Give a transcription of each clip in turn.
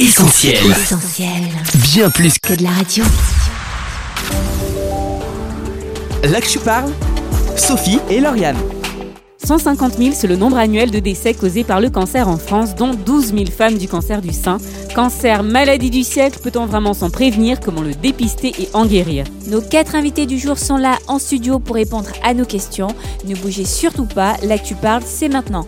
Essentiel. Essentiel. Bien plus que de la radio. là que je parle. Sophie et Lauriane. 150 000, c'est le nombre annuel de décès causés par le cancer en France, dont 12 000 femmes du cancer du sein. Cancer, maladie du siècle, peut-on vraiment s'en prévenir? Comment le dépister et en guérir? Nos quatre invités du jour sont là en studio pour répondre à nos questions. Ne bougez surtout pas, là que tu parles, c'est maintenant.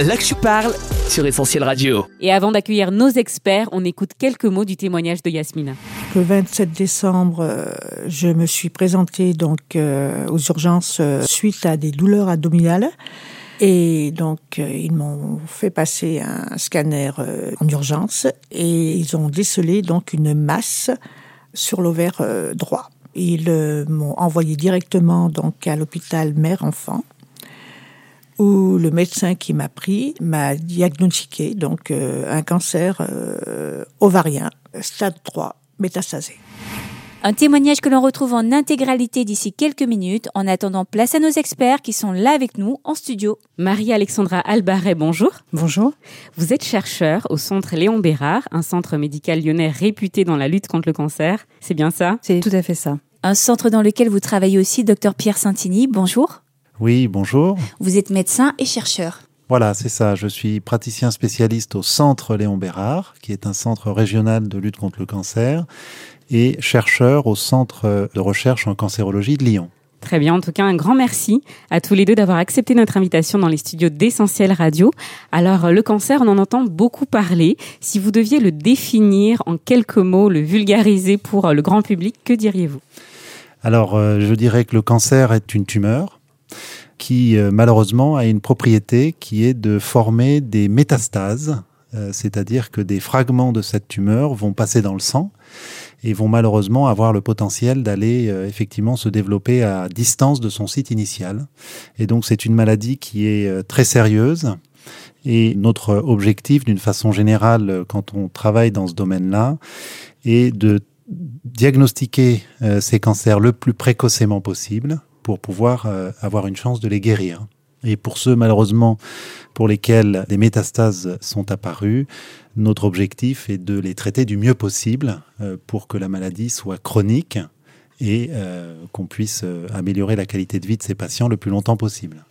Là que je parle sur Essentiel Radio. Et avant d'accueillir nos experts, on écoute quelques mots du témoignage de Yasmina. Le 27 décembre, euh, je me suis présentée donc euh, aux urgences euh, suite à des douleurs abdominales. Et donc, ils m'ont fait passer un scanner euh, en urgence et ils ont décelé donc une masse sur l'ovaire euh, droit. Ils euh, m'ont envoyé directement donc à l'hôpital mère-enfant où le médecin qui m'a pris m'a diagnostiqué donc euh, un cancer euh, ovarien stade 3 métastasé. Un témoignage que l'on retrouve en intégralité d'ici quelques minutes. En attendant, place à nos experts qui sont là avec nous en studio. Marie-Alexandra Albaret, bonjour. Bonjour. Vous êtes chercheur au centre Léon Bérard, un centre médical lyonnais réputé dans la lutte contre le cancer. C'est bien ça? C'est tout à fait ça. Un centre dans lequel vous travaillez aussi, docteur Pierre Santini. Bonjour. Oui, bonjour. Vous êtes médecin et chercheur. Voilà, c'est ça. Je suis praticien spécialiste au Centre Léon Bérard, qui est un centre régional de lutte contre le cancer, et chercheur au Centre de recherche en cancérologie de Lyon. Très bien, en tout cas, un grand merci à tous les deux d'avoir accepté notre invitation dans les studios d'Essentiel Radio. Alors, le cancer, on en entend beaucoup parler. Si vous deviez le définir en quelques mots, le vulgariser pour le grand public, que diriez-vous? Alors, euh, je dirais que le cancer est une tumeur qui, euh, malheureusement, a une propriété qui est de former des métastases, euh, c'est-à-dire que des fragments de cette tumeur vont passer dans le sang et vont malheureusement avoir le potentiel d'aller euh, effectivement se développer à distance de son site initial. Et donc c'est une maladie qui est très sérieuse. Et notre objectif, d'une façon générale, quand on travaille dans ce domaine-là, est de diagnostiquer ces cancers le plus précocement possible pour pouvoir euh, avoir une chance de les guérir. Et pour ceux, malheureusement, pour lesquels des métastases sont apparues, notre objectif est de les traiter du mieux possible euh, pour que la maladie soit chronique et euh, qu'on puisse améliorer la qualité de vie de ces patients le plus longtemps possible.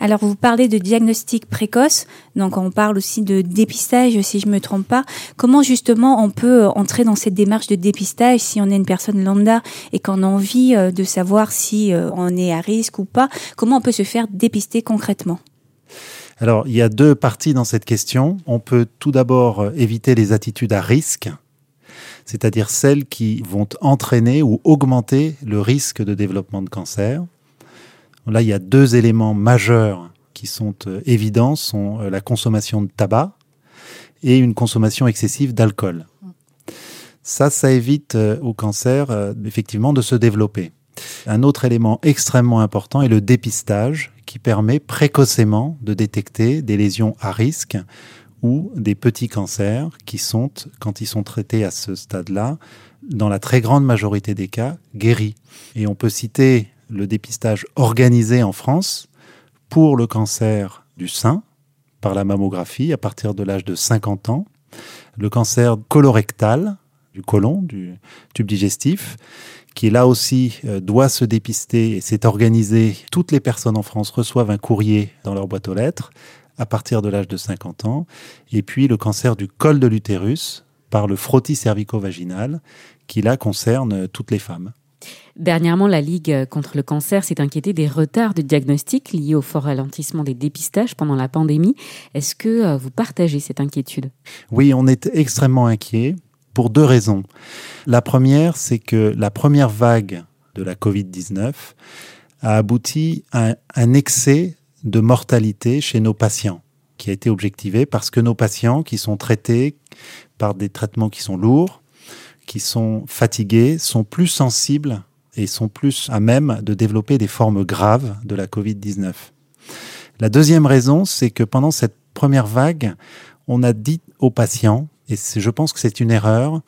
Alors, vous parlez de diagnostic précoce, donc on parle aussi de dépistage, si je me trompe pas. Comment justement on peut entrer dans cette démarche de dépistage si on est une personne lambda et qu'on a envie euh, de savoir si euh, on est à risque ou pas? Comment on peut se faire dépister concrètement? Alors, il y a deux parties dans cette question. On peut tout d'abord euh, éviter les attitudes à risque, c'est-à-dire celles qui vont entraîner ou augmenter le risque de développement de cancer. Là, il y a deux éléments majeurs qui sont euh, évidents, sont euh, la consommation de tabac et une consommation excessive d'alcool. Ça, ça évite euh, au cancer effectivement de se développer. Un autre élément extrêmement important est le dépistage qui permet précocement de détecter des lésions à risque ou des petits cancers qui sont, quand ils sont traités à ce stade-là, dans la très grande majorité des cas, guéris. Et on peut citer le dépistage organisé en France pour le cancer du sein par la mammographie à partir de l'âge de 50 ans, le cancer colorectal du côlon, du tube digestif, qui là aussi euh, doit se dépister et c'est organisé. Toutes les personnes en France reçoivent un courrier dans leur boîte aux lettres à partir de l'âge de 50 ans. Et puis le cancer du col de l'utérus par le frottis cervico-vaginal, qui là concerne toutes les femmes. Dernièrement, la Ligue contre le cancer s'est inquiétée des retards de diagnostic liés au fort ralentissement des dépistages pendant la pandémie. Est-ce que euh, vous partagez cette inquiétude? Oui, on est extrêmement inquiet pour deux raisons. La première, c'est que la première vague de la Covid-19 a abouti à un excès de mortalité chez nos patients, qui a été objectivé parce que nos patients qui sont traités par des traitements qui sont lourds, qui sont fatigués, sont plus sensibles et sont plus à même de développer des formes graves de la Covid-19. La deuxième raison, c'est que pendant cette première vague, on a dit aux patients, et je pense que c'est une erreur,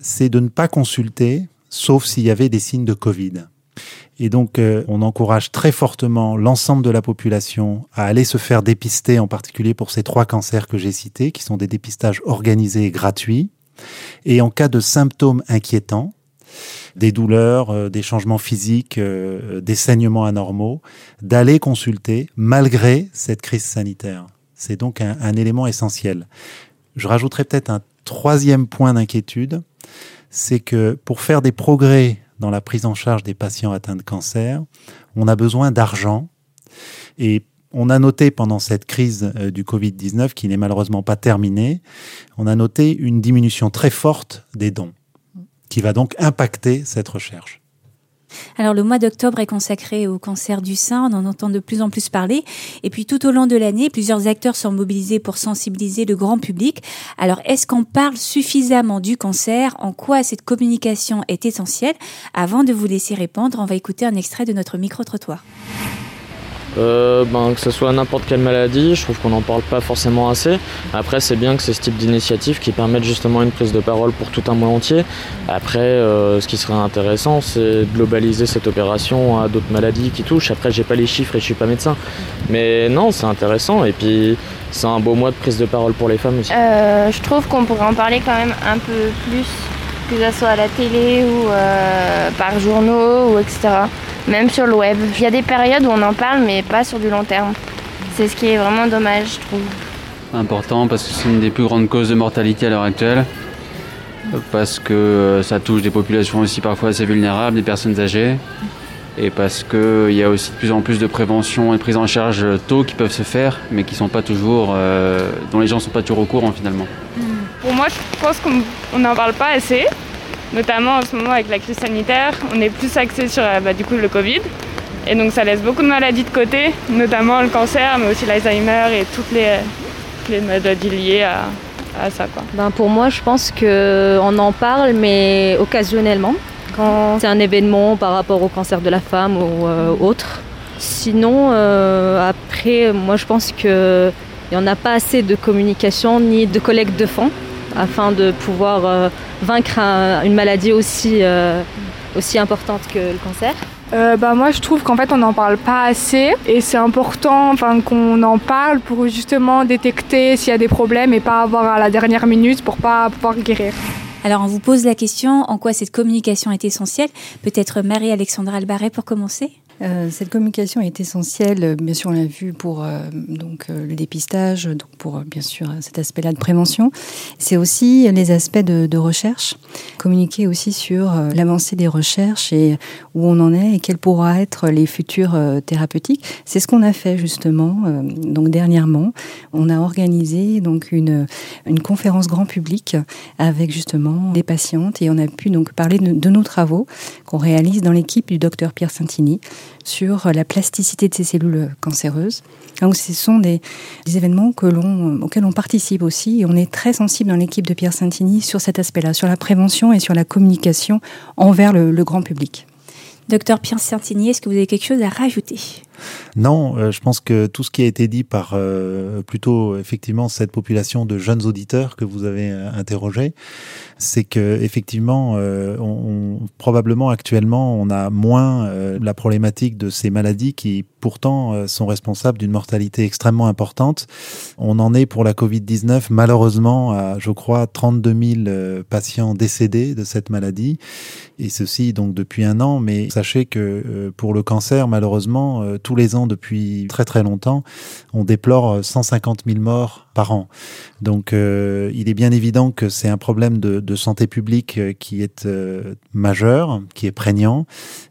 c'est de ne pas consulter, sauf s'il y avait des signes de Covid. Et donc, euh, on encourage très fortement l'ensemble de la population à aller se faire dépister, en particulier pour ces trois cancers que j'ai cités, qui sont des dépistages organisés et gratuits. Et en cas de symptômes inquiétants, des douleurs, euh, des changements physiques, euh, des saignements anormaux, d'aller consulter malgré cette crise sanitaire. C'est donc un, un, élément essentiel. Je rajouterai peut-être un troisième point d'inquiétude, c'est que pour faire des progrès dans la prise en charge des patients atteints de cancer, on a besoin d'argent. Et on a noté pendant cette crise euh, du Covid-19, qui n'est malheureusement pas terminée, on a noté une diminution très forte des dons, qui va donc impacter cette recherche. Alors le mois d'octobre est consacré au cancer du sein, on en entend de plus en plus parler. Et puis tout au long de l'année, plusieurs acteurs sont mobilisés pour sensibiliser le grand public. Alors est-ce qu'on parle suffisamment du cancer? En quoi cette communication est essentielle? Avant de vous laisser répondre, on va écouter un extrait de notre micro-trottoir. Euh, ben, que ce soit n'importe quelle maladie, je trouve qu'on n'en parle pas forcément assez. Après, c'est bien que c'est ce type d'initiative qui permettent justement une prise de parole pour tout un mois entier. Après, euh, ce qui serait intéressant, c'est de globaliser cette opération à d'autres maladies qui touchent. Après, j'ai pas les chiffres et je suis pas médecin. Mais non, c'est intéressant. Et puis, c'est un beau mois de prise de parole pour les femmes aussi. Euh, je trouve qu'on pourrait en parler quand même un peu plus, que ce soit à la télé ou par journaux ou etc même sur le web. Il y a des périodes où on en parle, mais pas sur du long terme. C'est ce qui est vraiment dommage, je trouve. Important parce que c'est une des plus grandes causes de mortalité à l'heure actuelle. Parce que euh, ça touche des populations aussi parfois assez vulnérables, des personnes âgées. Et parce qu'il y a aussi de plus en plus de prévention et de prise en charge tôt qui peuvent se faire, mais qui sont pas toujours, euh, dont les gens ne sont pas toujours au courant finalement. Pour moi, je pense qu'on n'en parle pas assez notamment en ce moment avec la crise sanitaire, on est plus axé sur bah, du coup, le Covid. Et donc ça laisse beaucoup de maladies de côté, notamment le cancer, mais aussi l'Alzheimer et toutes les, les maladies liées à, à ça. Quoi. Ben pour moi, je pense qu'on en parle, mais occasionnellement, quand c'est un événement par rapport au cancer de la femme ou euh, autre. Sinon, euh, après, moi je pense qu'il n'y en a pas assez de communication ni de collecte de fonds afin de pouvoir euh, vaincre une maladie aussi, euh, aussi importante que le cancer. Euh, bah moi je trouve qu'en fait on n'en parle pas assez. Et c'est important enfin qu'on en parle pour justement détecter s'il y a des problèmes et pas avoir à la dernière minute pour pas pouvoir guérir. Alors on vous pose la question en quoi cette communication est essentielle? Peut-être Marie-Alexandra Albaret pour commencer euh, cette communication est essentielle, euh, bien sûr, on l'a vu pour euh, donc le dépistage, donc pour bien sûr cet aspect-là de prévention. C'est aussi les aspects de, de, recherche, communiquer aussi sur l'avancée des recherches et où on en est et quels pourront être les futurs thérapeutiques. C'est ce qu'on a fait justement. donc dernièrement, on a organisé donc une une conférence grand public avec justement des patientes et on a pu donc parler de, nos travaux qu'on réalise dans l'équipe du docteur Pierre Santini sur la plasticité de ces cellules cancéreuses. Donc, ce sont des, événements auxquels on participe aussi et on est très sensible dans l'équipe de Pierre Santini sur cet aspect-là, sur la prévention sur la communication envers le, grand public. Docteur Pierre Santini, est-ce que vous avez quelque chose à rajouter? Non, euh, je pense que tout ce qui a été dit par euh, plutôt effectivement cette population de jeunes auditeurs que vous avez euh, interrogé, c'est que effectivement, on, probablement actuellement, on a moins la problématique de ces maladies qui pourtant sont responsables d'une mortalité extrêmement importante. On en est pour la Covid-19 malheureusement à, je crois, 32 000 patients décédés de cette maladie, et ceci donc depuis un an. Mais sachez que pour le cancer, malheureusement, tous les ans depuis très très longtemps, on déplore 150 000 morts par an. Donc euh, il est bien évident que c'est un problème de, santé publique euh, qui est euh, majeur, qui est prégnant,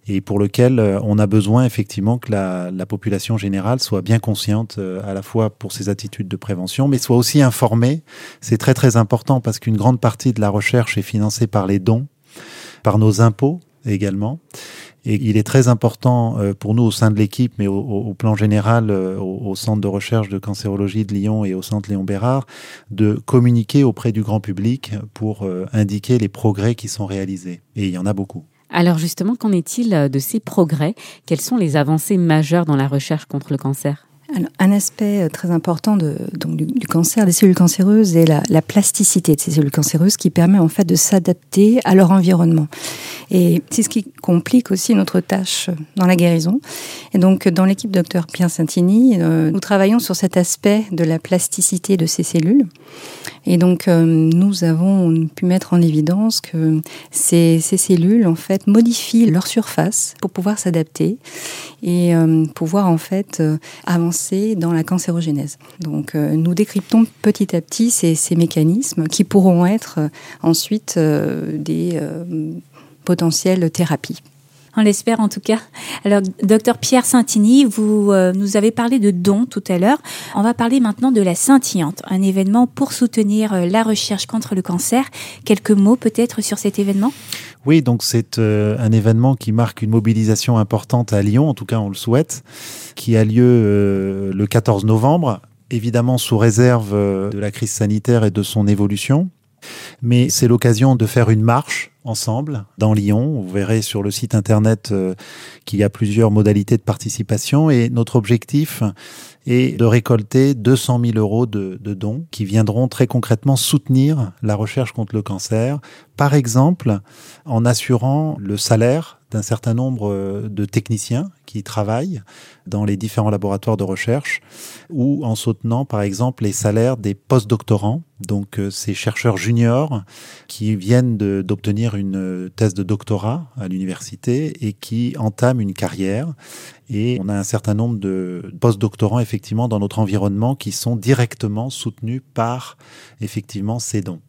et pour lequel on a besoin effectivement que la, la population générale soit bien consciente à la fois pour ses attitudes de prévention, mais soit aussi informée. C'est très très important parce qu'une grande partie de la recherche est financée par les dons, par nos impôts également. Et il est très important euh, pour nous au sein de l'équipe, mais au, plan général, euh, au, Centre de recherche de cancérologie de Lyon et au Centre Léon Bérard, de communiquer auprès du grand public pour euh, indiquer les progrès qui sont réalisés. Et il y en a beaucoup. Alors justement, qu'en est-il de ces progrès? Quelles sont les avancées majeures dans la recherche contre le cancer? Un aspect euh, très important du, cancer, des cellules cancéreuses, est la, la, plasticité de ces cellules cancéreuses qui permet en fait de s'adapter à leur environnement. Et c'est ce qui complique aussi notre tâche dans la guérison. Et donc, dans l'équipe docteur Pierre Santini, euh, nous travaillons sur cet aspect de la plasticité de ces cellules. Et donc, euh, nous avons pu mettre en évidence que ces, cellules, en fait, modifient leur surface pour pouvoir s'adapter et euh, pouvoir, en fait, euh, avancer dans la cancérogénèse. Donc, nous décryptons petit à petit ces mécanismes qui pourront être ensuite des potentielles thérapies. On l'espère en tout cas. Alors, docteur Pierre Santini, vous euh, nous avez parlé de dons tout à l'heure. On va parler maintenant de la scintillante, un événement pour soutenir euh, la recherche contre le cancer. Quelques mots peut-être sur cet événement? Oui, donc c'est euh, un événement qui marque une mobilisation importante à Lyon, en tout cas on le souhaite, qui a lieu le 14 novembre, évidemment sous réserve de la crise sanitaire et de son évolution. Mais c'est l'occasion de faire une marche ensemble dans Lyon. Vous verrez sur le site internet euh, qu'il y a plusieurs modalités de participation et notre objectif est de récolter 200 000 euros de, de dons qui viendront très concrètement soutenir la recherche contre le cancer. Par exemple, en assurant le salaire d'un certain nombre euh, de techniciens qui travaillent dans les différents laboratoires de recherche ou en soutenant par exemple les salaires des post-doctorants, donc euh, ces chercheurs juniors qui viennent d'obtenir une euh, thèse de doctorat à l'université et qui entament une carrière. Et on a un certain nombre de post-doctorants effectivement dans notre environnement qui sont directement soutenus par effectivement ces dons.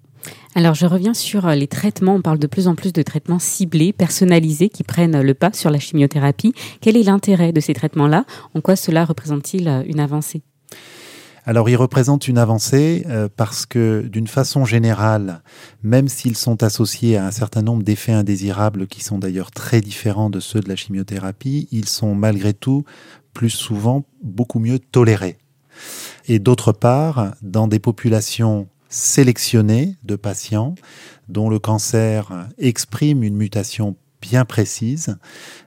Alors je reviens sur euh, les traitements. On parle de plus en plus de traitements ciblés, personnalisés, qui prennent le pas sur la chimiothérapie. Quel est l'intérêt de ces traitements-là? En quoi cela représente-t-il euh, une avancée? Alors, ils représentent une avancée euh, parce que, d'une façon générale, même s'ils sont associés à un certain nombre d'effets indésirables qui sont d'ailleurs très différents de ceux de la chimiothérapie, ils sont malgré tout plus souvent beaucoup mieux tolérés. Et d'autre part, dans des populations sélectionnés de patients dont le cancer exprime une mutation bien précise,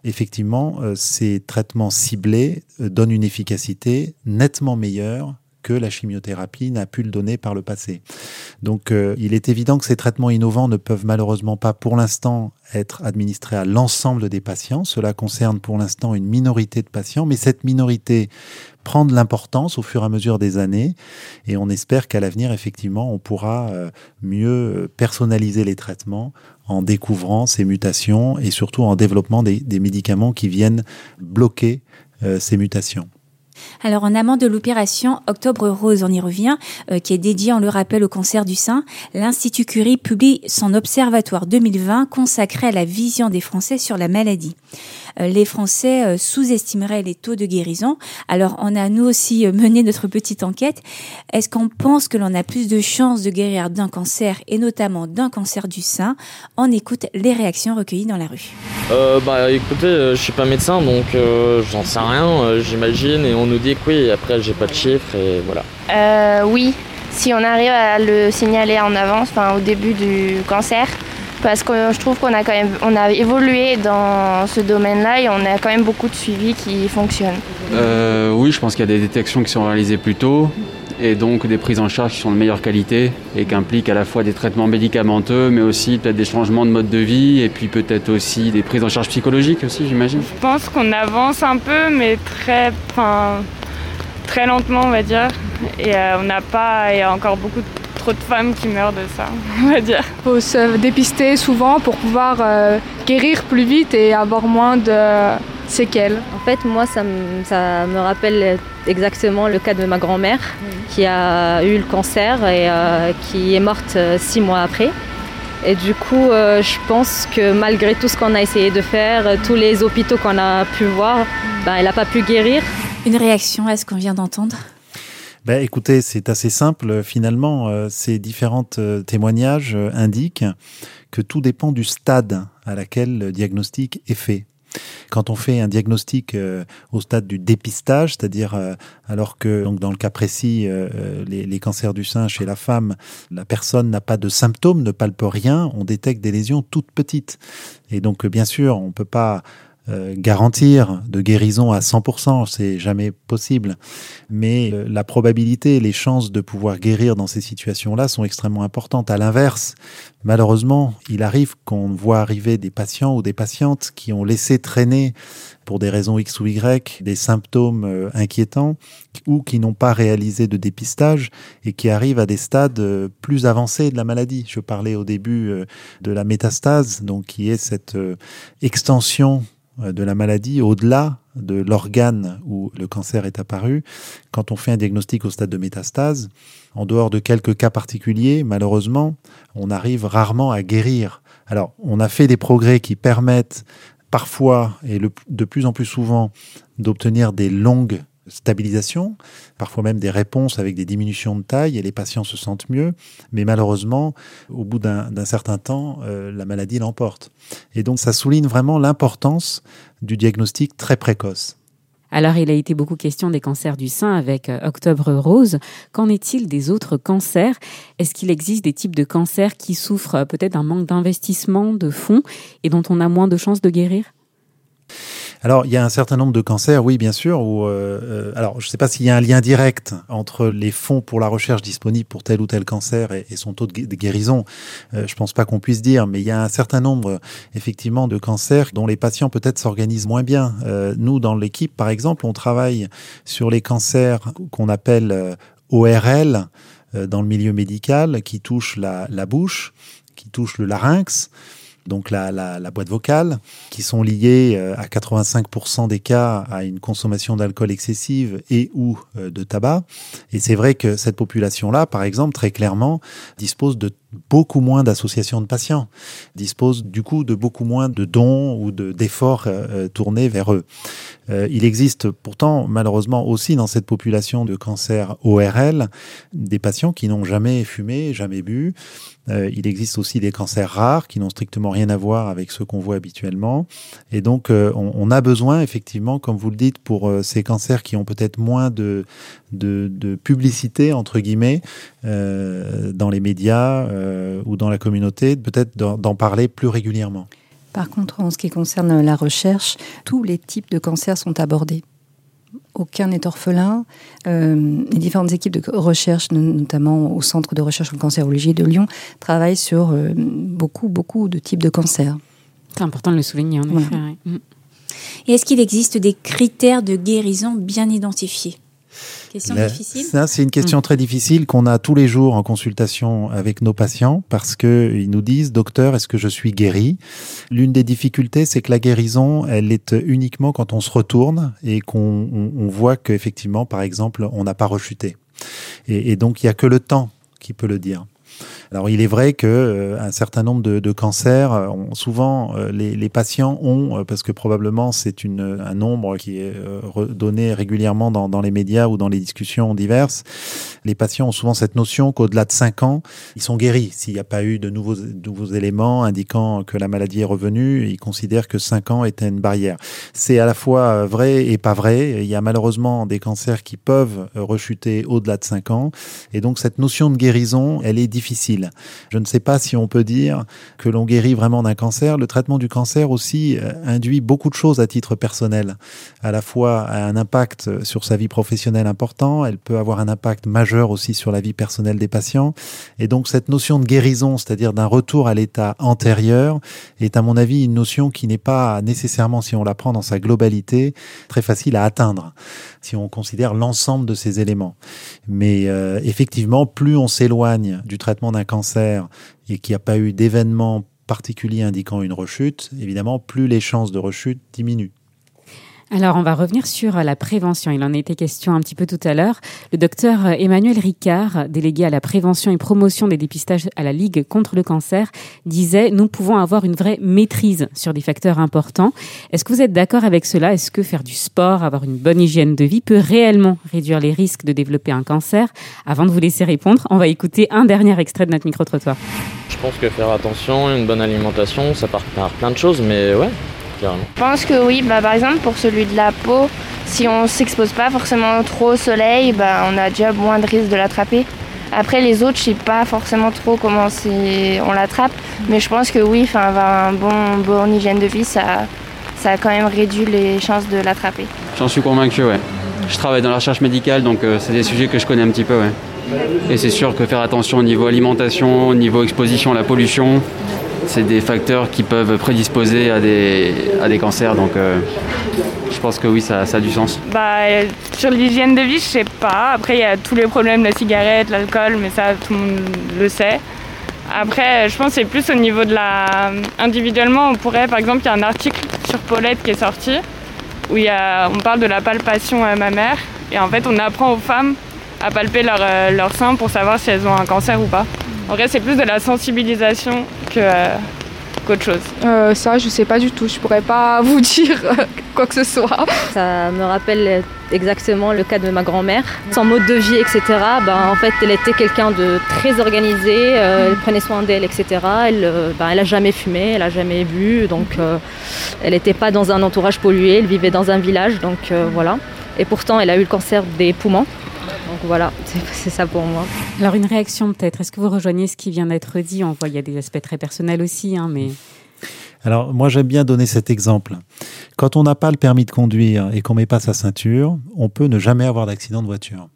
effectivement, euh, ces traitements ciblés euh, donnent une efficacité nettement meilleure que la chimiothérapie n'a pu le donner par le passé. Donc euh, il est évident que ces traitements innovants ne peuvent malheureusement pas pour l'instant être administrés à l'ensemble des patients. Cela concerne pour l'instant une minorité de patients, mais cette minorité prend de l'importance au fur et à mesure des années et on espère qu'à l'avenir, effectivement, on pourra euh, mieux personnaliser les traitements en découvrant ces mutations et surtout en développant des, médicaments qui viennent bloquer euh, ces mutations. Alors en amont de l'opération Octobre Rose, on y revient, euh, qui est dédiée, on le rappelle, au cancer du sein, l'Institut Curie publie son Observatoire 2020 consacré à la vision des Français sur la maladie. Euh, les Français euh, sous-estimeraient les taux de guérison. Alors on a nous aussi mené notre petite enquête. Est-ce qu'on pense que l'on a plus de chances de guérir d'un cancer et notamment d'un cancer du sein? On écoute les réactions recueillies dans la rue. bah écoutez, je suis pas médecin donc j'en sais rien, j'imagine et on nous dit que oui, après j'ai pas de chiffres et voilà. Euh, oui, si on arrive à le signaler en avance, enfin au début du cancer, parce que je trouve qu'on a quand même on a évolué dans ce domaine-là et on a quand même beaucoup de suivi qui fonctionne. Euh, oui, je pense qu'il y a des détections qui sont réalisées plus tôt et donc des prises en charge qui sont de meilleure qualité et qui impliquent à la fois des traitements médicamenteux, mais aussi peut-être des changements de mode de vie et puis peut-être aussi des prises en charge psychologiques aussi, j'imagine. Je pense qu'on avance un peu, mais très, enfin, très lentement, on va dire. Et euh, on n'a pas, il y a encore beaucoup trop de femmes qui meurent de ça, on va dire. Il faut se dépister souvent pour pouvoir euh, guérir plus vite et avoir moins de séquelles. En fait, moi, ça me, rappelle exactement le cas de ma grand-mère qui a eu le cancer et euh, qui est morte euh, six mois après. Et du coup, euh, je pense que malgré tout ce qu'on a essayé de faire, tous les hôpitaux qu'on a pu voir, ben, elle n'a pas pu guérir. Une réaction à ce qu'on vient d'entendre? Ben, écoutez, c'est assez simple. Finalement, ces différents témoignages indiquent que tout dépend du stade à laquelle le diagnostic est fait. Quand on fait un diagnostic euh, au stade du dépistage, c'est-à-dire euh, alors que dans le cas précis, euh, les, cancers du sein chez la femme, la personne n'a pas de symptômes, ne palpe rien, on détecte des lésions toutes petites. Et donc bien sûr, on peut pas euh, garantir de guérison à 100%, c'est jamais possible. Mais euh, la probabilité, les chances de pouvoir guérir dans ces situations-là sont extrêmement importantes. À l'inverse, malheureusement, il arrive qu'on voit arriver des patients ou des patientes qui ont laissé traîner pour des raisons X ou Y, des symptômes euh, inquiétants ou qui n'ont pas réalisé de dépistage et qui arrivent à des stades plus avancés de la maladie. Je parlais au début de la métastase, donc qui est cette extension de la maladie au-delà de l'organe où le cancer est apparu. Quand on fait un diagnostic au stade de métastase, en dehors de quelques cas particuliers, malheureusement, on arrive rarement à guérir. Alors, on a fait des progrès qui permettent parfois et de plus en plus souvent d'obtenir des longues stabilisations, parfois même des réponses avec des diminutions de taille et les patients se sentent mieux. Mais malheureusement, au bout d'un certain temps, euh, la maladie l'emporte. Et donc ça souligne vraiment l'importance du diagnostic très précoce. Alors, il a été beaucoup question des cancers du sein avec euh, Octobre Rose. Qu'en est-il des autres cancers? Est-ce qu'il existe des types de cancers qui souffrent euh, peut-être d'un manque d'investissement, de fonds, et dont on a moins de chances de guérir? Alors, il y a un certain nombre de cancers, oui, bien sûr. Où, euh, euh, alors, je ne sais pas s'il y a un lien direct entre les fonds pour la recherche disponibles pour tel ou tel cancer et, son taux de, guérison. Euh, je pense pas qu'on puisse dire, mais il y a un certain nombre, effectivement, de cancers dont les patients peut-être s'organisent moins bien. Euh, nous, dans l'équipe, par exemple, on travaille sur les cancers qu'on appelle ORL dans le milieu médical, qui touchent la, la bouche, qui touchent le larynx donc la, la, boîte vocale, qui sont liées euh, à 85% des cas à une consommation d'alcool excessive et ou euh, de tabac. Et c'est vrai que cette population-là, par exemple, très clairement, dispose de beaucoup moins d'associations de patients, dispose du coup de beaucoup moins de dons ou d'efforts euh, tournés vers eux. Il existe pourtant malheureusement aussi dans cette population de cancer ORL des patients qui n'ont jamais fumé, jamais bu, euh, il existe aussi des cancers rares qui n'ont strictement rien à voir avec ceux qu'on voit habituellement. Et donc, euh, on, a besoin, effectivement, comme vous le dites, pour euh, ces cancers qui ont peut-être moins de, de, publicité, entre guillemets, dans les médias ou dans la communauté, peut-être d'en parler plus régulièrement. Par contre, en ce qui concerne la recherche, tous les types de cancers sont abordés aucun n'est orphelin. Euh, les différentes équipes de recherche, notamment au Centre de recherche en cancérologie de Lyon, travaillent sur euh, beaucoup, beaucoup de types de cancers. C'est important de le souligner, en effet. Mm. Et est-ce qu'il existe des critères de guérison bien identifiés? Question difficile. Ça, c'est une question mm. très difficile qu'on a tous les jours en consultation avec nos patients parce qu'ils nous disent, docteur, est-ce que je suis guéri? L'une des difficultés, c'est que la guérison, elle est uniquement quand on se retourne et qu'on on, voit qu'effectivement, par exemple, on n'a pas rechuté. Et, et donc, il n'y a que le temps qui peut le dire. Alors il est vrai que euh, un certain nombre de, de cancers, euh, souvent euh, les, les, patients ont, parce que probablement c'est un nombre qui est donné régulièrement dans, dans, les médias ou dans les discussions diverses, les patients ont souvent cette notion qu'au-delà de 5 ans, ils sont guéris. S'il n'y a pas eu de nouveaux, nouveaux éléments indiquant que la maladie est revenue, ils considèrent que 5 ans était une barrière. C'est à la fois vrai et pas vrai. Il y a malheureusement des cancers qui peuvent rechuter au-delà de 5 ans. Et donc cette notion de guérison, elle est difficile. Je ne sais pas si on peut dire que l'on guérit vraiment d'un cancer. Le traitement du cancer aussi euh, induit beaucoup de choses à titre personnel. À la fois un impact sur sa vie professionnelle important, elle peut avoir un impact majeur aussi sur la vie personnelle des patients. Et donc cette notion de guérison, c'est-à-dire d'un retour à l'état antérieur, est à mon avis une notion qui n'est pas nécessairement, si on la prend dans sa globalité, très facile à atteindre, si on considère l'ensemble de ces éléments. Mais euh, effectivement, plus on s'éloigne du traitement d'un cancer et qu'il n'y a pas eu d'événement particulier indiquant une rechute, évidemment, plus les chances de rechute diminuent. Alors, on va revenir sur la prévention. Il en a été question un petit peu tout à l'heure. Le docteur Emmanuel Ricard, délégué à la prévention et promotion des dépistages à la Ligue contre le cancer, disait Nous pouvons avoir une vraie maîtrise sur des facteurs importants. Est-ce que vous êtes d'accord avec cela? Est-ce que faire du sport, avoir une bonne hygiène de vie peut réellement réduire les risques de développer un cancer? Avant de vous laisser répondre, on va écouter un dernier extrait de notre micro-trottoir. Je pense que faire attention, une bonne alimentation, ça part par plein de choses, mais ouais, je pense que oui, bah, par exemple pour celui de la peau, si on s'expose pas forcément trop au soleil, bah, on a déjà moins de risques de l'attraper. Après les autres, je sais pas forcément trop comment on l'attrape, mais je pense que oui, avoir un bon, bon hygiène de vie, ça, ça a quand même réduit les chances de l'attraper. J'en suis convaincu, ouais. Je travaille dans la recherche médicale, donc euh, c'est des sujets que je connais un petit peu, ouais. Et c'est sûr que faire attention au niveau alimentation, au niveau exposition à la pollution, c'est des facteurs qui peuvent prédisposer à des, à des cancers. Donc euh, je pense que oui, ça, a du sens. Bah, sur l'hygiène de vie, je sais pas. Après, il y a tous les problèmes, la cigarette, l'alcool, mais ça, tout le monde le sait. Après, je pense que c'est plus au niveau de la. Individuellement, on pourrait, par exemple, il y a un article sur Paulette qui est sorti où y a... on parle de la palpation mammaire. Et en fait, on apprend aux femmes à palper leur, euh, leur sein pour savoir si elles ont un cancer ou pas. En vrai, c'est plus de la sensibilisation que, euh, qu'autre chose. Euh, ça, je sais pas du tout. Je pourrais pas vous dire quoi que ce soit. Ça me rappelle exactement le cas de ma grand-mère. Son mode de vie, etc. Ben, en fait, elle était quelqu'un de très organisé. Euh, elle prenait soin d'elle, etc. Elle, ben, elle a jamais fumé, elle a jamais bu. Donc, euh, elle n'était pas dans un entourage pollué. Elle vivait dans un village. Donc, euh, voilà. Et pourtant, elle a eu le cancer des poumons. Donc voilà, c'est- ça pour moi. Alors une réaction peut-être. Est-ce que vous rejoignez ce qui vient d'être dit? On voit il y a des aspects très personnels aussi, hein, mais Alors, moi, j'aime bien donner cet exemple. Quand on n'a pas le permis de conduire et qu'on met pas sa ceinture, on peut ne jamais avoir d'accident de voiture.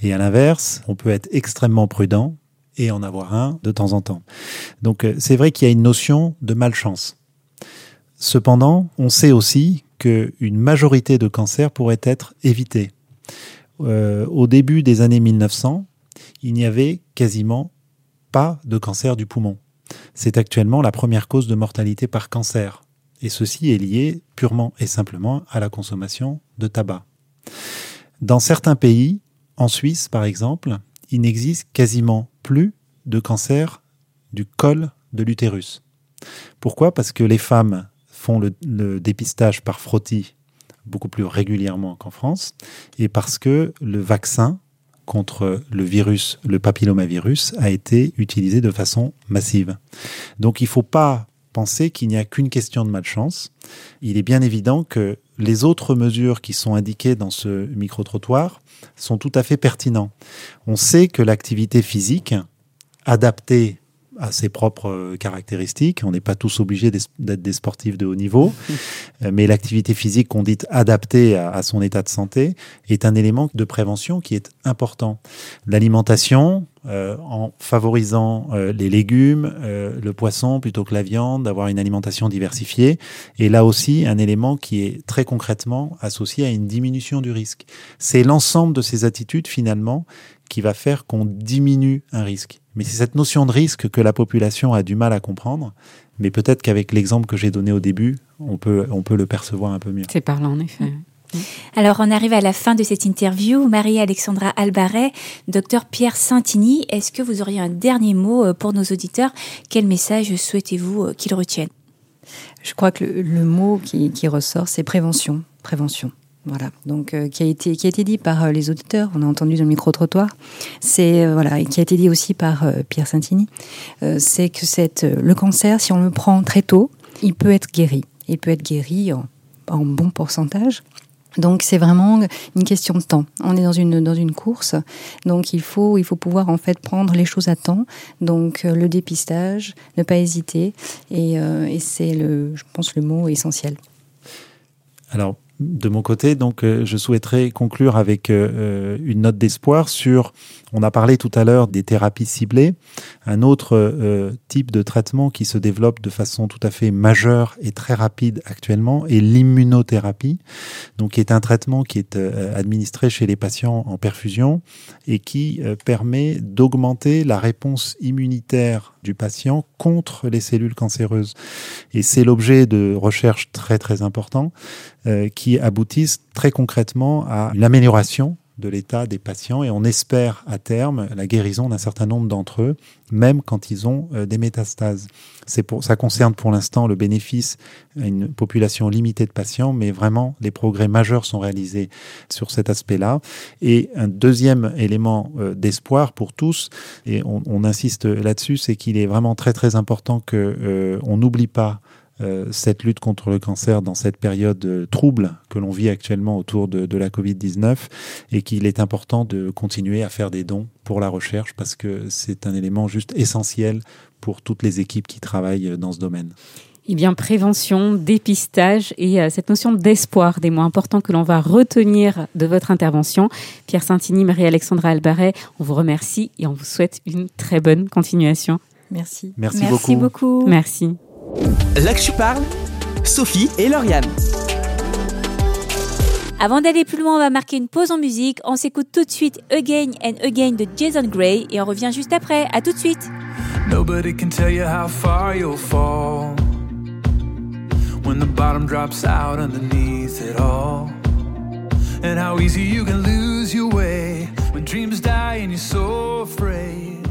Et à l'inverse, on peut être extrêmement prudent et en avoir un de temps en temps. Donc, euh, c'est vrai qu'il y a une notion de malchance. Cependant, on sait aussi qu'une majorité de cancers pourrait être évités. Euh, au début des années 1900, il n'y avait quasiment pas de cancer du poumon. C'est actuellement la première cause de mortalité par cancer. Et ceci est lié purement et simplement à la consommation de tabac. Dans certains pays, en Suisse par exemple, il n'existe quasiment plus de cancer du col de l'utérus. Pourquoi? Parce que les femmes font le, le dépistage par frottis beaucoup plus régulièrement qu'en France, et parce que le vaccin contre le virus, le papillomavirus, a été utilisé de façon massive. Donc il ne faut pas penser qu'il n'y a qu'une question de malchance. Il est bien évident que les autres mesures qui sont indiquées dans ce micro-trottoir sont tout à fait pertinents. On sait que l'activité physique, adaptée à ses propres euh, caractéristiques. On n'est pas tous obligés d'être des sportifs de haut niveau, Euh, mais l'activité physique qu'on dit adaptée à, à son état de santé est un élément de prévention qui est important. L'alimentation, euh, en favorisant euh, les légumes, euh, le poisson plutôt que la viande, d'avoir une alimentation diversifiée, est là aussi un élément qui est très concrètement associé à une diminution du risque. C'est l'ensemble de ces attitudes finalement qui va faire qu'on diminue un risque. Mais c'est cette notion de risque que la population a du mal à comprendre. Mais peut-être qu'avec l'exemple que j'ai donné au début, on peut, on peut le percevoir un peu mieux. c'est parlant en effet. Alors, on arrive à la fin de cette interview. Marie-Alexandra Albaret, docteur Pierre Santini, est-ce que vous auriez un dernier mot euh, pour nos auditeurs? Quel message souhaitez-vous euh, qu'ils retiennent? Je crois que le, le mot qui, qui ressort, c'est prévention. Prévention. Voilà, donc euh, qui a été qui a été dit par euh, les auditeurs, on a entendu dans le micro trottoir, c'est euh, voilà et qui a été dit aussi par Pierre Santini, c'est que le cancer, si on le prend très tôt, il peut être guéri, il peut être guéri en, bon pourcentage. Donc c'est vraiment une question de temps. On est dans une dans une course, donc il faut il faut pouvoir en fait prendre les choses à temps. Donc le dépistage, ne pas hésiter, et, et c'est le je pense le mot essentiel. Alors, de mon côté, donc, euh, je souhaiterais conclure avec euh, euh, une note d'espoir sur. On a parlé tout à l'heure des thérapies ciblées, un autre type de traitement qui se développe de façon tout à fait majeure et très rapide actuellement est l'immunothérapie, donc qui est un traitement qui est administré chez les patients en perfusion et qui permet d'augmenter la réponse immunitaire du patient contre les cellules cancéreuses. Et c'est l'objet de recherches très très importants euh, qui aboutissent très concrètement à une amélioration de l'état des patients et on espère à terme la guérison d'un certain nombre d'entre eux, même quand ils ont euh, des métastases. C'est pour, ça concerne pour l'instant le bénéfice à une population limitée de patients, mais vraiment les progrès majeurs sont réalisés sur cet aspect-là. Et un deuxième élément euh, d'espoir pour tous, et on, on insiste là-dessus, c'est qu'il est vraiment très très important que euh, on n'oublie pas euh, cette lutte contre le cancer dans cette période euh, trouble que l'on vit actuellement autour de, de la Covid-19 et qu'il est important de continuer à faire des dons pour la recherche parce que c'est un élément juste essentiel pour toutes les équipes qui travaillent dans ce domaine. Eh bien, prévention, dépistage et euh, cette notion d'espoir, des mots importants que l'on va retenir de votre intervention. Pierre Santini, Marie-Alexandra Albaret, on vous remercie et on vous souhaite une très bonne continuation. Merci. Merci, Merci beaucoup. Merci. Là que tu parles, Sophie et Lauriane. Avant d'aller plus loin, on va marquer une pause en musique. On s'écoute tout de suite Again and Again de Jason Gray et on revient juste après. À tout de suite. Nobody can tell you how far you'll fall when the bottom drops out underneath it all. And how easy you can lose your way when dreams die and you're so afraid.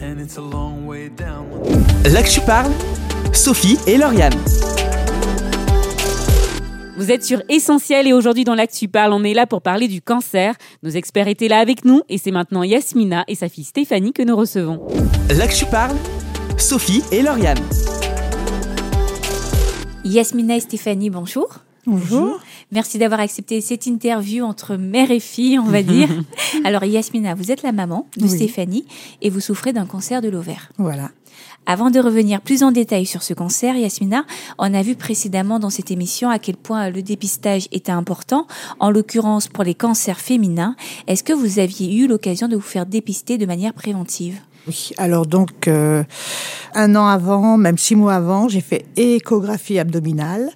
And it's a long way down. Là que tu parles, Sophie et Lauriane. Vous êtes sur Essentiel et aujourd'hui dans l'Actu Parle, on est là pour parler du cancer. Nos experts étaient là avec nous et c'est maintenant Yasmina et sa fille Stéphanie que nous recevons. Là que tu parles, Sophie et Lauriane. Yasmina et Stéphanie, bonjour. Bonjour. Merci d'avoir accepté cette interview entre mère et fille, on va dire. Alors Yasmina, vous êtes la maman de Oui. Stéphanie et vous souffrez d'un cancer de l'ovaire. Voilà. Avant de revenir plus en détail sur ce cancer, Yasmina, on a vu précédemment dans cette émission à quel point le dépistage était important, en l'occurrence pour les cancers féminins. Est-ce que vous aviez eu l'occasion de vous faire dépister de manière préventive? Oui, alors donc, euh, un an avant, même six mois avant, j'ai fait échographie abdominale.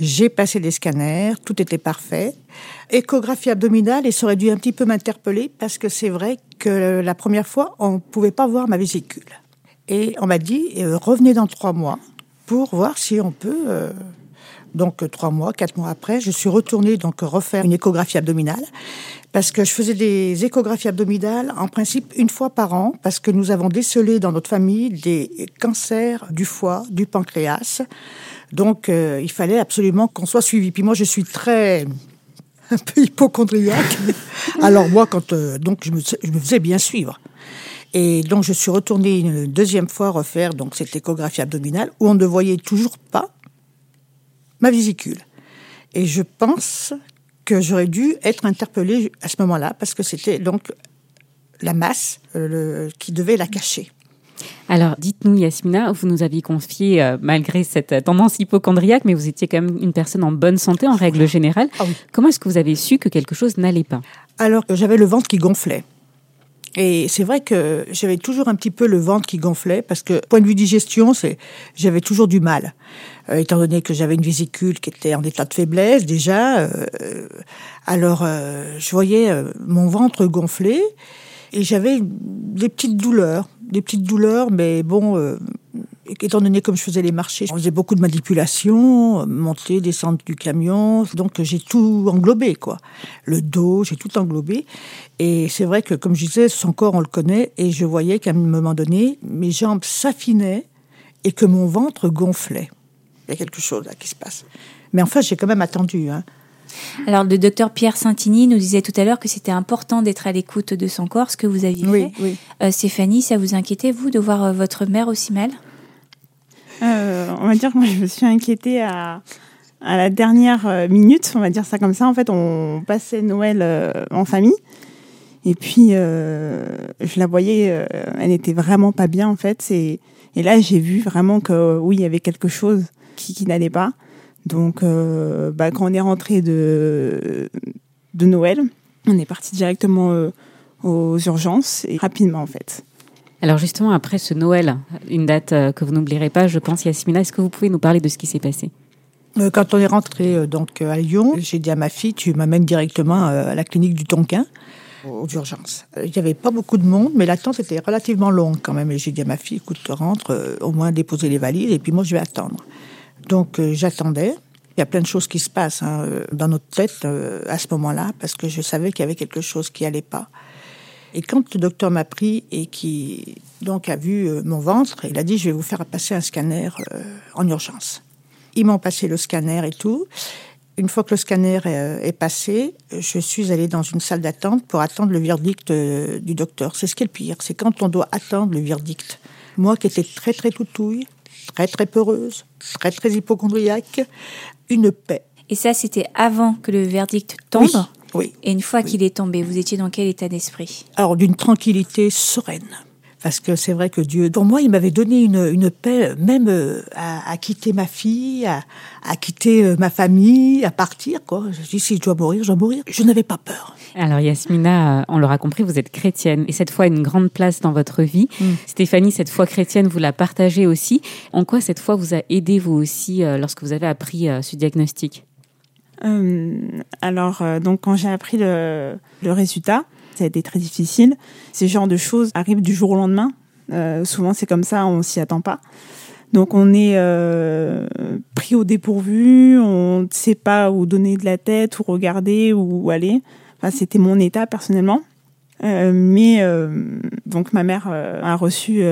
J'ai passé des scanners, tout était parfait. Échographie abdominale, et ça aurait dû un petit peu m'interpeller parce que c'est vrai que la première fois, on ne pouvait pas voir ma vésicule. Et on m'a dit, euh, revenez dans trois mois pour voir si on peut. euh, donc euh, trois mois, quatre mois après, je suis retournée donc refaire une échographie abdominale parce que je faisais des échographies abdominales en principe une fois par an parce que nous avons décelé dans notre famille des cancers du foie, du pancréas. Donc euh, il fallait absolument qu'on soit suivi. Puis moi je suis très un peu hypochondriaque. Alors moi quand euh, donc je me, je me faisais bien suivre. Et donc je suis retournée une deuxième fois refaire donc cette échographie abdominale où on ne voyait toujours pas ma vésicule. Et je pense que j'aurais dû être interpellée à ce moment-là parce que c'était donc la masse euh, le- qui devait la cacher. Alors, dites-nous, Yasmina, vous nous aviez confié, euh, malgré cette tendance hypochondriaque, mais vous étiez quand même une personne en bonne santé en règle générale. Ah oui. Comment est-ce que vous avez su que quelque chose n'allait pas? Alors j'avais le ventre qui gonflait. Et c'est vrai que j'avais toujours un petit peu le ventre qui gonflait parce que, point de vue digestion, c'est, j'avais toujours du mal. Euh, étant donné que j'avais une vésicule qui était en état de faiblesse déjà, euh, alors euh, je voyais euh, mon ventre gonfler et j'avais des petites douleurs, des petites douleurs, mais bon, euh, étant donné comme je faisais les marchés, on faisait beaucoup de manipulations, monter, descendre du camion, donc j'ai tout englobé, quoi. Le dos, j'ai tout englobé. Et c'est vrai que, comme je disais, son corps, on le connaît, et je voyais qu'à un moment donné, mes jambes s'affinaient et que mon ventre gonflait. Il y a quelque chose là qui se passe. Mais enfin, j'ai quand même attendu. Hein. Alors le docteur Pierre Santini nous disait tout à l'heure que c'était important d'être à l'écoute de son corps, ce que vous aviez Oui, fait. oui. Euh, Stéphanie, ça vous inquiétait, vous, de voir euh, votre mère aussi mal? Euh, on va dire que moi, je me suis inquiétée à, à la dernière euh, minute, on va dire ça comme ça. En fait, on passait Noël euh, en famille. Et puis, euh, je la voyais, euh, elle était vraiment pas bien, en fait. Et, et là, j'ai vu vraiment que, oui, il y avait quelque chose qui, qui n'allait pas. Donc, bah, quand on est rentré de, de Noël, on est parti directement aux urgences et rapidement, en fait. Alors justement, après ce Noël, une date euh, que vous n'oublierez pas, je pense, Yasmina, est-ce que vous pouvez nous parler de ce qui s'est passé? Euh, Quand on est rentré euh, donc à Lyon, j'ai dit à ma fille, tu m'amènes directement à la clinique du Tonkin, aux urgences. Il n'y avait pas beaucoup de monde, mais l'attente était relativement longue quand même. Et j'ai dit à ma fille, écoute, rentre, au moins déposer les valises, et puis moi je vais attendre. Donc j'attendais. Il y a plein de choses qui se passent hein, dans notre tête à ce moment-là, parce que je savais qu'il y avait quelque chose qui allait pas. Et quand le docteur m'a pris et qui donc a vu euh, mon ventre, il a dit je vais vous faire passer un scanner euh, en urgence. Ils m'ont passé le scanner et tout. Une fois que le scanner euh, est passé, je suis allée dans une salle d'attente pour attendre le verdict euh, du docteur. C'est ce qui est le pire, c'est quand on doit attendre le verdict. Moi qui étais très très toutouille, très très peureuse, très très hypochondriaque, une paix. Et ça, c'était avant que le verdict tombe? Oui, oui. Et une fois qu'il est tombé, vous étiez dans quel état d'esprit? Alors d'une tranquillité sereine. Parce que c'est vrai que Dieu, pour moi, il m'avait donné une, une paix, même euh, à, à quitter ma fille, à, à quitter euh, ma famille, à partir. Quoi. Je dis, si je dois mourir, je dois mourir. Je n'avais pas peur. Alors Yasmina, euh, on l'aura compris, vous êtes chrétienne et cette foi a une grande place dans votre vie. Mm. Stéphanie, cette foi chrétienne, vous la partagez aussi. En quoi cette foi vous a aidé vous aussi lorsque vous avez appris ce diagnostic? Alors, euh, donc, quand j'ai appris le, le résultat, ça a été très difficile. Ces genres de choses arrivent du jour au lendemain. Euh, souvent, c'est comme ça, on s'y attend pas. Donc, on est euh, pris au dépourvu, on ne sait pas où donner de la tête, où regarder, où aller. Enfin, c'était mon état personnellement. Euh, mais euh, donc, ma mère euh, a reçu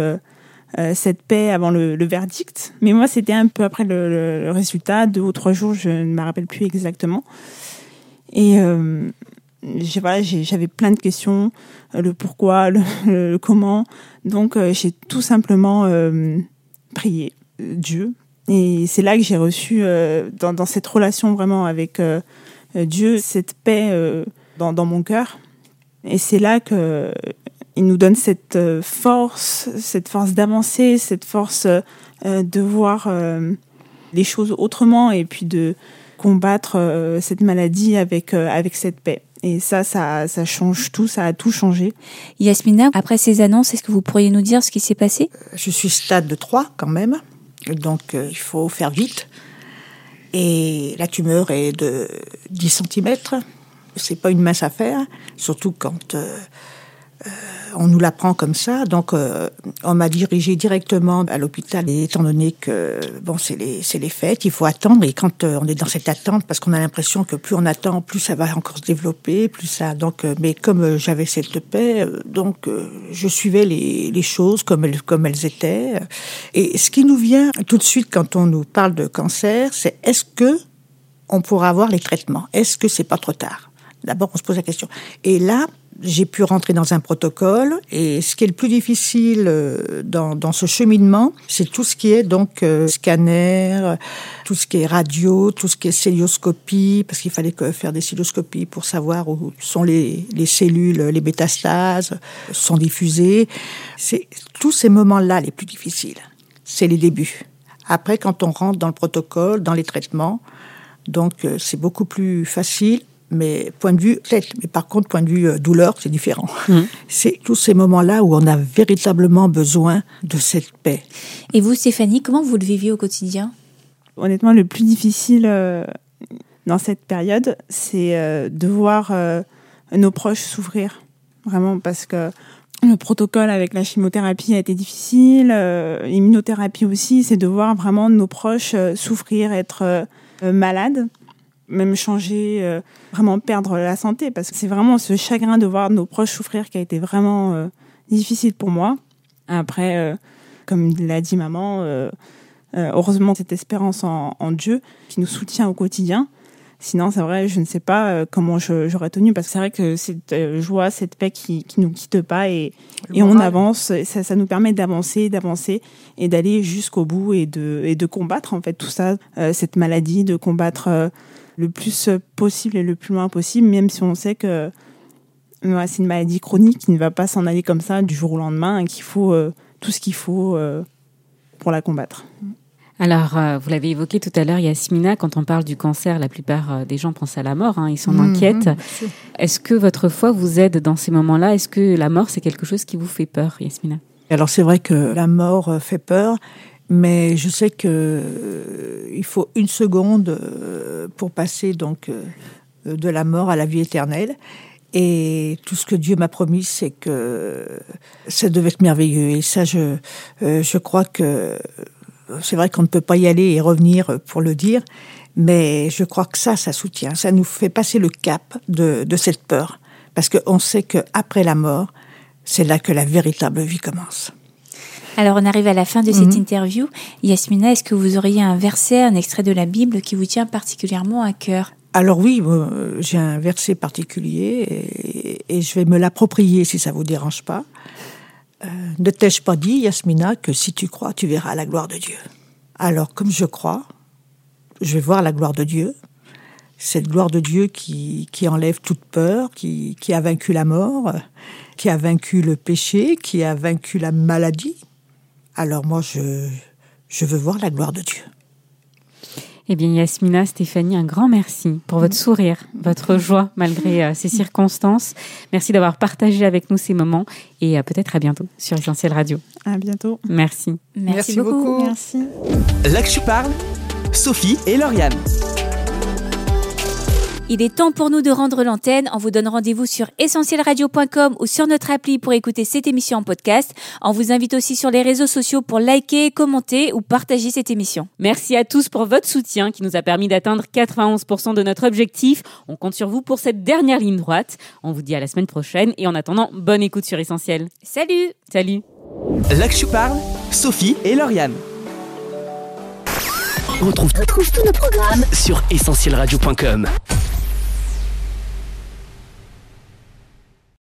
euh, cette paix avant le, verdict. Mais moi, c'était un peu après le, résultat, deux ou trois jours, je ne me rappelle plus exactement. Et euh, voilà, j'avais plein de questions, euh, le pourquoi, le, comment. Donc, j'ai tout simplement prié Dieu. Et c'est là que j'ai reçu, dans, cette relation vraiment avec Dieu, cette paix dans mon cœur. Et c'est là que il nous donne cette euh, force, cette force d'avancer, cette force euh, euh, de voir euh, les choses autrement et puis de combattre euh, cette maladie avec euh, avec cette paix. Et ça, ça, ça change tout, ça a tout changé. Yasmina, après ces annonces, est-ce que vous pourriez nous dire ce qui s'est passé? Je suis stade de 3 quand même, donc euh, il faut faire vite. Et la tumeur est de 10 cm. C'est pas une mince affaire, surtout quand euh, euh, on nous l'apprend comme ça. Donc, euh, on m'a dirigé directement à l'hôpital, et étant donné que bon, c'est les c'est les fêtes, il faut attendre. Et quand euh, on est dans cette attente, parce qu'on a l'impression que plus on attend, plus ça va encore se développer, plus ça. Donc, euh, mais comme j'avais cette paix, donc je suivais les, les choses comme elles comme elles étaient. Et ce qui nous vient tout de suite quand on nous parle de cancer, c'est est-ce que on pourra avoir les traitements? Est-ce que c'est pas trop tard? D'abord, on se pose la question. Et là, j'ai pu rentrer dans un protocole. Et ce qui est le plus difficile euh, dans, dans ce cheminement, c'est tout ce qui est donc euh, scanner, tout ce qui est radio, tout ce qui est célioscopie, parce qu'il fallait que faire des célioscopies pour savoir où sont les, les cellules, les métastases, sont diffusées. C'est tous ces moments-là les plus difficiles. C'est les débuts. Après, quand on rentre dans le protocole, dans les traitements, donc euh, c'est beaucoup plus facile mais point de vue tête. Mais par contre, point de vue euh, douleur, c'est différent. C'est tous ces moments-là où on a véritablement besoin de cette paix. Et vous, Stéphanie, comment vous le vivez au quotidien? Honnêtement, le plus difficile euh, dans cette période, c'est euh, de voir nos proches souffrir. Vraiment, parce que le protocole avec la chimiothérapie a été difficile, l'immunothérapie aussi, c'est de voir vraiment nos proches souffrir, être malades, même changer, euh, vraiment perdre la santé, parce que c'est vraiment ce chagrin de voir nos proches souffrir qui a été vraiment euh, difficile pour moi. Après, euh, comme l'a dit maman, euh, euh, heureusement cette espérance en, en Dieu qui nous soutient au quotidien. Sinon, c'est vrai, je ne sais pas euh, comment je- j'aurais tenu parce que c'est vrai que cette joie, cette paix qui, qui nous quitte pas et, et on avance, ça, ça nous permet d'avancer, d'avancer et d'aller jusqu'au bout et de, et de combattre en fait tout ça, euh, cette maladie, de combattre euh, le plus possible et le plus loin possible, même si on sait que ouais, c'est une maladie chronique qui ne va pas s'en aller comme ça du jour au lendemain et qu'il faut euh, tout ce qu'il faut euh, pour la combattre. Alors, euh, vous l'avez évoqué tout à l'heure, Yasmina, quand on parle du cancer, la plupart des gens pensent à la mort, hein, ils s'en Mhm, inquiètent. Est-ce que votre foi vous aide dans ces moments-là? Est-ce que la mort, c'est quelque chose qui vous fait peur, Yasmina? Alors c'est vrai que la mort fait peur, mais je sais que euh, il faut une seconde euh, pour passer donc euh, de la mort à la vie éternelle. Et tout ce que Dieu m'a promis, c'est que ça devait être merveilleux. Et ça, je, je crois que c'est vrai qu'on ne peut pas y aller et revenir pour le dire, mais je crois que ça, ça soutient. Ça nous fait passer le cap de, de cette peur. Parce qu'on sait qu'après la mort, c'est là que la véritable vie commence. Alors, on arrive à la fin de cette Mhm. interview. Yasmina, est-ce que vous auriez un verset, un extrait de la Bible qui vous tient particulièrement à cœur? Alors oui, euh, j'ai un verset particulier et, et je vais me l'approprier si ça vous dérange pas. Euh, ne t'ai-je pas dit, Yasmina, que si tu crois, tu verras la gloire de Dieu? Alors comme je crois, je vais voir la gloire de Dieu. cette gloire de Dieu qui, qui enlève toute peur, qui, qui a vaincu la mort, qui a vaincu le péché, qui a vaincu la maladie. Alors moi, je, je veux voir la gloire de Dieu. Eh bien, Yasmina, Stéphanie, un grand merci pour votre sourire, votre joie malgré euh, ces circonstances. Merci d'avoir partagé avec nous ces moments et euh, peut-être à bientôt sur Essentiel Radio. À bientôt. Merci. Merci, beaucoup. Merci. Là que tu parles, Sophie et Lauriane. Il est temps pour nous de rendre l'antenne. On vous donne rendez-vous sur essentielradio.com ou sur notre appli pour écouter cette émission en podcast. On vous invite aussi sur les réseaux sociaux pour liker, commenter ou partager cette émission. Merci à tous pour votre soutien qui nous a permis d'atteindre 91% de notre objectif. On compte sur vous pour cette dernière ligne droite. On vous dit à la semaine prochaine et en attendant, bonne écoute sur Essentiel. Salut Salut Là que tu parles, Sophie et Lauriane. On retrouve, retrouve tous nos programmes sur essentielradio.com.